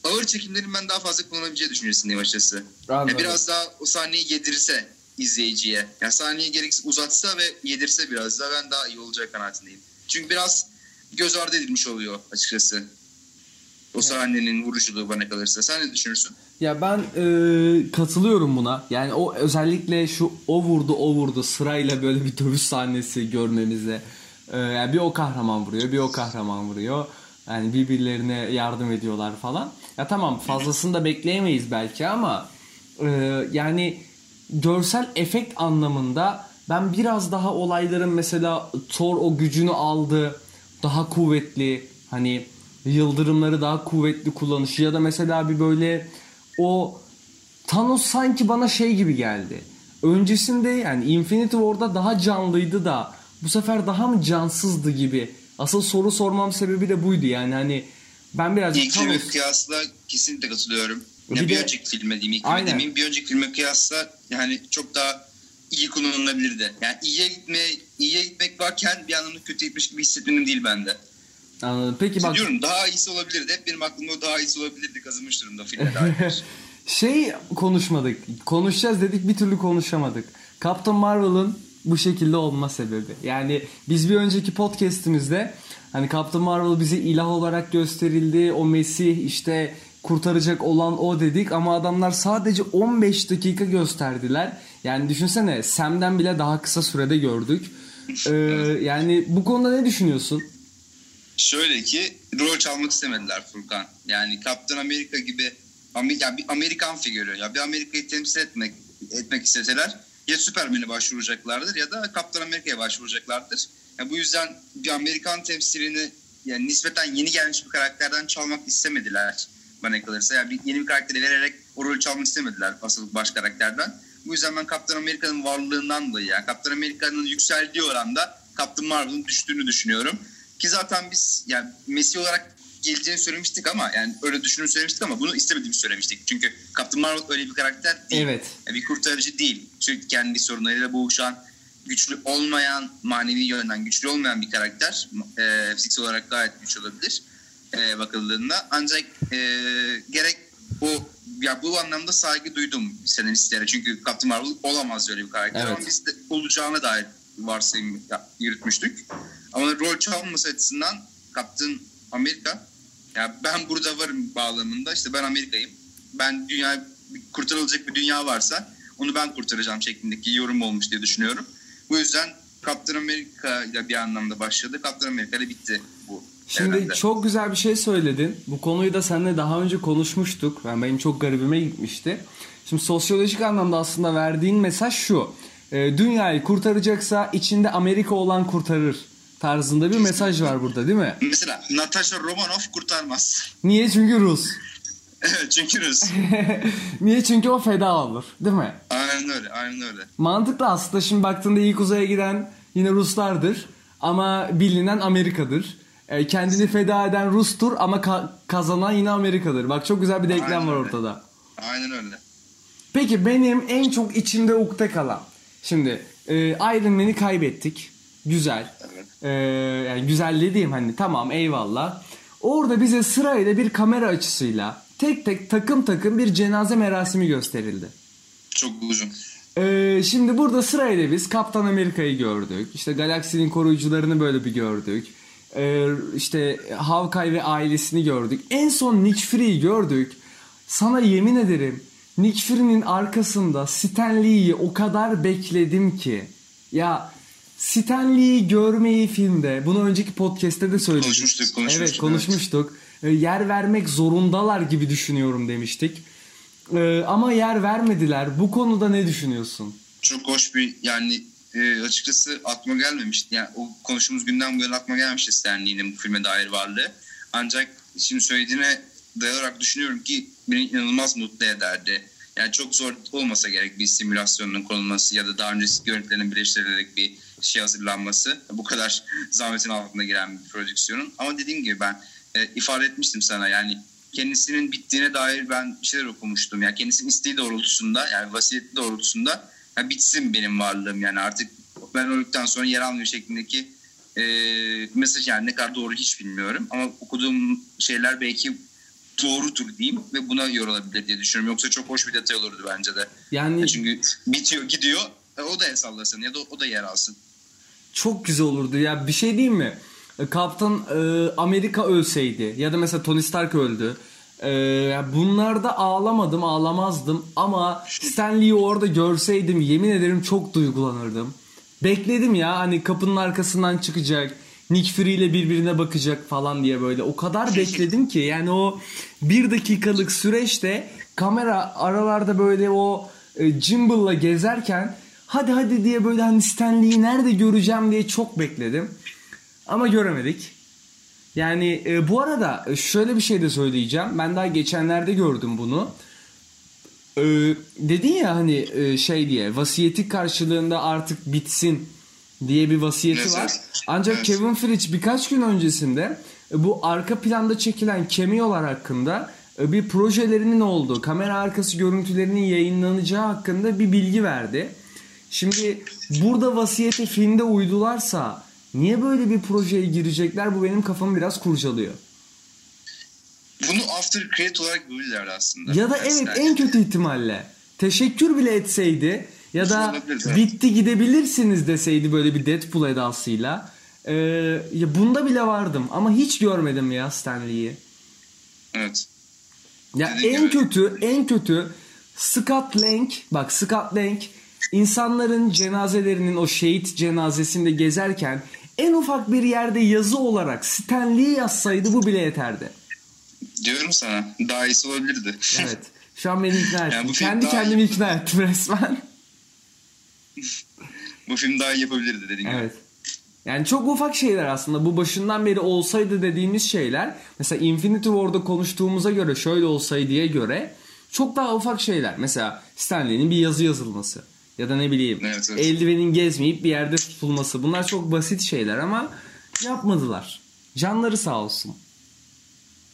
ağır çekimlerin ben daha fazla kullanabileceği düşüncesindeyim açıkçası. Anladım. Yani biraz daha o sahneyi yedirse izleyiciye. Yani sahneyi gereksiz uzatsa ve yedirse biraz daha ben daha iyi olacak kanaatindeyim. Çünkü biraz göz ardı edilmiş oluyor açıkçası. O sahnenin vuruşuluğu bana kalırsa. Sen ne düşünürsün? Ya ben e, katılıyorum buna. Yani o özellikle şu o vurdu o vurdu sırayla böyle bir dövüş sahnesi görmemizde. E, yani bir o kahraman vuruyor, bir o kahraman vuruyor. Yani birbirlerine yardım ediyorlar falan. Ya tamam fazlasını da bekleyemeyiz belki ama e, yani görsel efekt anlamında ben biraz daha olayların mesela Thor o gücünü aldı. Daha kuvvetli hani yıldırımları daha kuvvetli kullanışı ya da mesela bir böyle o Thanos sanki bana şey gibi geldi. Öncesinde yani Infinity War'da daha canlıydı da bu sefer daha mı cansızdı gibi. Asıl soru sormam sebebi de buydu yani hani ben birazcık İlk filme Thanos kıyasla kesinlikle katılıyorum. Bir de- önceki filme diyeyim, ilk Aynen. filme demeyeyim. Bir önceki filme kıyasla yani çok daha iyi kullanılabilirdi. Yani iyiye gitme, iyiye gitmek varken bir anlamda kötü gitmiş gibi hissetmenim değil bende. Anladım. Peki bak Diyorum daha iyisi olabilirdi. Hep benim aklımda daha iyisi olabilirdi kazınmış durumda filme dair. şey konuşmadık. Konuşacağız dedik bir türlü konuşamadık. Captain Marvel'ın bu şekilde olma sebebi. Yani biz bir önceki podcast'imizde hani Captain Marvel bize ilah olarak gösterildi. O Mesih işte kurtaracak olan o dedik ama adamlar sadece 15 dakika gösterdiler. Yani düşünsene Sam'den bile daha kısa sürede gördük. Ee, yani bu konuda ne düşünüyorsun? Şöyle ki rol çalmak istemediler Furkan. Yani Kaptan Amerika gibi ya bir Amerikan figürü ya bir Amerika'yı temsil etmek etmek isteseler ya Superman'e başvuracaklardır ya da Kaptan Amerika'ya başvuracaklardır. Ya bu yüzden bir Amerikan temsilini yani nispeten yeni gelmiş bir karakterden çalmak istemediler bana kalırsa. Yani bir, yeni bir karakteri vererek o rolü çalmak istemediler asıl baş karakterden. Bu yüzden ben Kaptan Amerika'nın varlığından dolayı yani Kaptan Amerika'nın yükseldiği oranda Kaptan Marvel'ın düştüğünü düşünüyorum. Ki zaten biz yani Messi olarak geleceğini söylemiştik ama yani öyle düşündüğünü söylemiştik ama bunu istemediğimizi söylemiştik. Çünkü Captain Marvel öyle bir karakter değil. Evet. Yani bir kurtarıcı değil. Sürekli kendi sorunlarıyla boğuşan, güçlü olmayan, manevi yönden güçlü olmayan bir karakter. E, fiziksel olarak gayet güçlü olabilir e, bakıldığında. Ancak e, gerek o ya bu anlamda saygı duydum senaristlere. Çünkü Captain Marvel olamaz öyle bir karakter. Evet. Ama biz de olacağına dair varsayım yürütmüştük. Ama rol çalması açısından Captain Amerika ya ben burada varım bağlamında işte ben Amerika'yım. Ben dünya kurtarılacak bir dünya varsa onu ben kurtaracağım şeklindeki yorum olmuş diye düşünüyorum. Bu yüzden Captain Amerika ile bir anlamda başladı. Captain Amerika ile bitti bu. Şimdi evrende. çok güzel bir şey söyledin. Bu konuyu da seninle daha önce konuşmuştuk. Ben benim çok garibime gitmişti. Şimdi sosyolojik anlamda aslında verdiğin mesaj şu. e, dünyayı kurtaracaksa içinde Amerika olan kurtarır tarzında bir mesaj var burada değil mi? Mesela Natasha Romanoff kurtarmaz. Niye? Çünkü Rus. Evet çünkü Rus. Niye? Çünkü o feda olur değil mi? aynen öyle, aynen öyle. Mantıklı aslında şimdi baktığında ilk uzaya giden yine Ruslardır ama bilinen Amerika'dır. E, kendini feda eden Rus'tur ama ka- kazanan yine Amerika'dır. Bak çok güzel bir denklem Aynen var öyle. ortada. Aynen öyle. Peki benim en çok içimde ukde kalan. Şimdi e, Iron Man'i kaybettik. Güzel. Evet. E, yani güzel dediğim hani tamam eyvallah. Orada bize sırayla bir kamera açısıyla tek tek takım takım bir cenaze merasimi gösterildi. Çok uzun. Ee, şimdi burada sırayla biz Kaptan Amerika'yı gördük. İşte galaksinin koruyucularını böyle bir gördük. Ee, işte Hawkeye ve ailesini gördük. En son Nick Fury'yi gördük. Sana yemin ederim Nick Fury'nin arkasında Stan Lee'yi o kadar bekledim ki. Ya Stan Lee'yi görmeyi filmde bunu önceki podcast'te de söyledik. Konuşmuştuk, konuşmuştuk, Evet konuşmuştuk. Ee, yer vermek zorundalar gibi düşünüyorum demiştik. Ee, ama yer vermediler. Bu konuda ne düşünüyorsun? Çok hoş bir yani e, açıkçası aklıma gelmemişti. Yani o konuştuğumuz günden bu yana aklıma gelmişti Stanley'nin bu filme dair varlığı. Ancak şimdi söylediğine dayanarak düşünüyorum ki beni inanılmaz mutlu ederdi. Yani çok zor olmasa gerek bir simülasyonun konulması ya da daha öncesi görüntülerin birleştirilerek bir şey hazırlanması. Bu kadar zahmetin altında giren bir prodüksiyonun. Ama dediğim gibi ben e, ifade etmiştim sana yani kendisinin bittiğine dair ben bir şeyler okumuştum. Yani kendisinin isteği doğrultusunda yani vasiyeti doğrultusunda ya bitsin benim varlığım yani artık ben öldükten sonra yer almıyor şeklindeki e, mesaj yani ne kadar doğru hiç bilmiyorum. Ama okuduğum şeyler belki doğrudur diyeyim ve buna yorulabilir diye düşünüyorum. Yoksa çok hoş bir detay olurdu bence de. Yani Çünkü bitiyor gidiyor e, o da el sallasın ya da o da yer alsın. Çok güzel olurdu. Ya bir şey diyeyim mi? E, Kaptan e, Amerika ölseydi ya da mesela Tony Stark öldü. E, bunlarda ağlamadım, ağlamazdım ama Stan Lee'yi orada görseydim yemin ederim çok duygulanırdım. Bekledim ya hani kapının arkasından çıkacak. Nick Fury ile birbirine bakacak falan diye böyle. O kadar bekledim ki yani o bir dakikalık süreçte kamera aralarda böyle o e, Jimble'la gezerken hadi hadi diye böyle hani Stanley'i nerede göreceğim diye çok bekledim. Ama göremedik. Yani e, bu arada e, şöyle bir şey de söyleyeceğim. Ben daha geçenlerde gördüm bunu. E, dedin ya hani e, şey diye vasiyeti karşılığında artık bitsin diye bir vasiyeti Evet, var. Ancak Evet. Kevin Feige birkaç gün öncesinde e, bu arka planda çekilen cameo'lar hakkında e, bir projelerinin olduğu, kamera arkası görüntülerinin yayınlanacağı hakkında bir bilgi verdi. Şimdi burada vasiyete filmde uydularsa niye böyle bir projeye girecekler bu benim kafamı biraz kurcalıyor. Bunu after credit olarak bilirler aslında. Ya da evet en kötü ihtimalle teşekkür bile etseydi ya da Olabilir, evet. bitti gidebilirsiniz deseydi böyle bir Deadpool edasıyla. Ee, ya bunda bile vardım ama hiç görmedim ya Stanley'i. Evet. Ya Dediğin en gibi. kötü en kötü Scott Lang bak Scott Lang insanların cenazelerinin o şehit cenazesinde gezerken en ufak bir yerde yazı olarak Stan Lee yazsaydı bu bile yeterdi. Diyorum sana daha iyisi olabilirdi. Evet. Şu an beni ikna ettin. Yani bu film Kendi daha kendimi ikna ettim resmen. Bu film daha iyi yapabilirdi dediğin gibi. Evet. Yani çok ufak şeyler aslında. Bu başından beri olsaydı dediğimiz şeyler. Mesela Infinity War'da konuştuğumuza göre şöyle olsaydıya göre çok daha ufak şeyler. Mesela Stanley'nin bir yazı yazılması. Ya da ne bileyim Evet, evet. eldivenin gezmeyip bir yerde tutulması. Bunlar çok basit şeyler ama yapmadılar. Canları sağ olsun.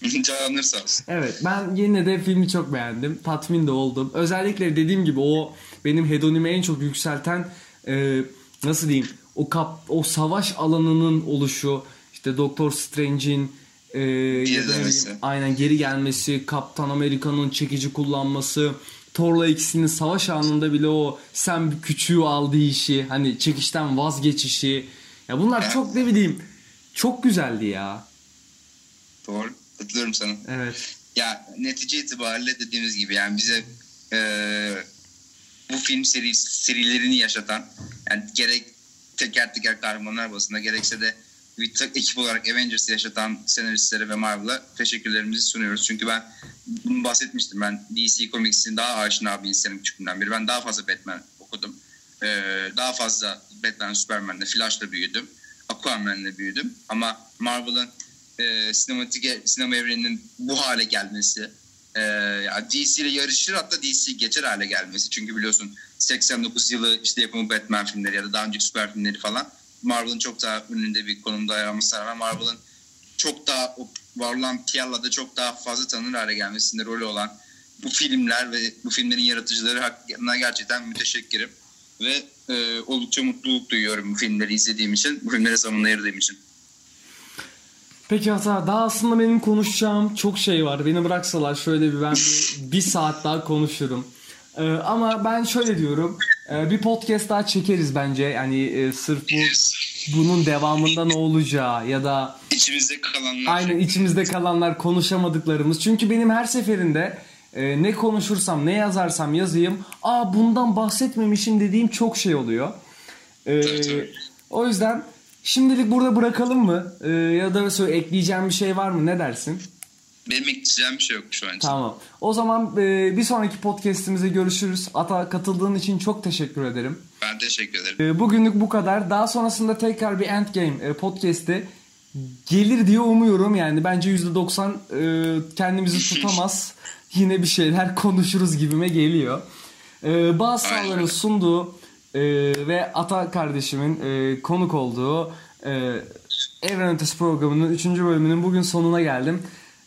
Canları sağ olsun. Evet ben yine de filmi çok beğendim. Tatmin de oldum. Özellikle dediğim gibi o benim hedonimi en çok yükselten e, nasıl diyeyim o kap o savaş alanının oluşu işte Doktor Strange'in e, ya da aynen geri gelmesi, Kaptan Amerika'nın çekici kullanması, Thor'la ikisinin savaş anında bile o sen bir küçüğü al işi, hani çekişten vazgeçişi. Ya bunlar çok ne bileyim çok güzeldi ya. Doğru. Katılıyorum sana. Evet. Ya netice itibariyle dediğimiz gibi yani bize eee, bu film seri, serilerini yaşatan yani gerek teker teker kahramanlar basında gerekse de bir tek ekip olarak Avengers'ı yaşatan senaristlere ve Marvel'a teşekkürlerimizi sunuyoruz. Çünkü ben bunu bahsetmiştim. Ben DC Comics'in daha aşina bir insanım küçüklüğümden beri. Ben daha fazla Batman okudum. e, daha fazla Batman, Superman'le, Flash'la büyüdüm. Aquaman'le büyüdüm. Ama Marvel'ın e, sinematik sinema evreninin bu hale gelmesi, e, ya DC ile yarışır hatta DC geçer hale gelmesi. Çünkü biliyorsun 89 yılı işte yapımı Batman filmleri ya da daha önceki süper filmleri falan Marvel'ın çok daha önünde bir konumda yer almasına rağmen Marvel'ın çok daha o var olan Kiala'da çok daha fazla tanınır hale gelmesinde rolü olan bu filmler ve bu filmlerin yaratıcıları hakkında gerçekten müteşekkirim. Ve e, oldukça mutluluk duyuyorum bu filmleri izlediğim için, bu filmlere zaman ayırdığım için. Peki hata daha aslında benim konuşacağım çok şey var. Beni bıraksalar şöyle bir ben bir, bir saat daha konuşurum. Ee, ama ben şöyle diyorum. E, bir podcast daha çekeriz bence. Yani e, sırf bu bunun devamında ne olacağı ya da İçimizde kalanlar. aynen içimizde kalanlar konuşamadıklarımız. Çünkü benim her seferinde e, ne konuşursam ne yazarsam yazayım. Aa bundan bahsetmemişim dediğim çok şey oluyor. Ee, tabii. o yüzden şimdilik burada bırakalım mı? Ee, ya da söyle ekleyeceğim bir şey var mı? Ne dersin? Benim ekleyeceğim bir şey yok şu an için. Tamam. O zaman e, bir sonraki podcast'imize görüşürüz. Ata katıldığın için çok teşekkür ederim. Ben teşekkür ederim. E, bugünlük bu kadar. Daha sonrasında tekrar bir Endgame e, podcast'i gelir diye umuyorum. Yani bence %90 e, kendimizi tutamaz. Yine bir şeyler konuşuruz gibime geliyor. E, bazı sahaların sunduğu e, ve Ata kardeşimin e, konuk olduğu e, Evren Ötesi programının 3. bölümünün bugün sonuna geldim.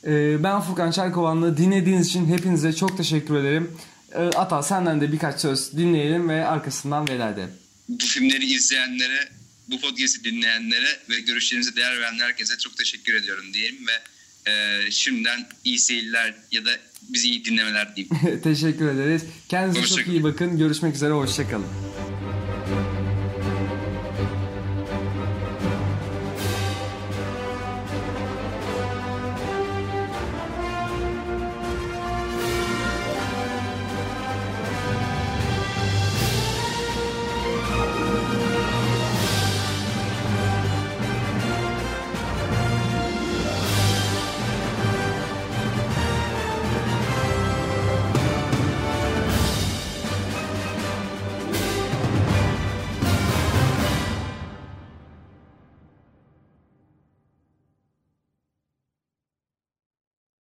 E, ben Furkan Çerkovanlı. Dinlediğiniz için hepinize çok teşekkür ederim. E, Ata senden de birkaç söz dinleyelim ve arkasından veda edelim. Bu filmleri izleyenlere, bu podcast'i dinleyenlere ve görüşlerinize değer veren herkese çok teşekkür ediyorum diyelim ve e, şimdiden iyi seyirler ya da bizi iyi dinlemeler diyeyim. Teşekkür ederiz. Kendinize çok Hoşçakalın. iyi bakın. Görüşmek üzere. Hoşçakalın.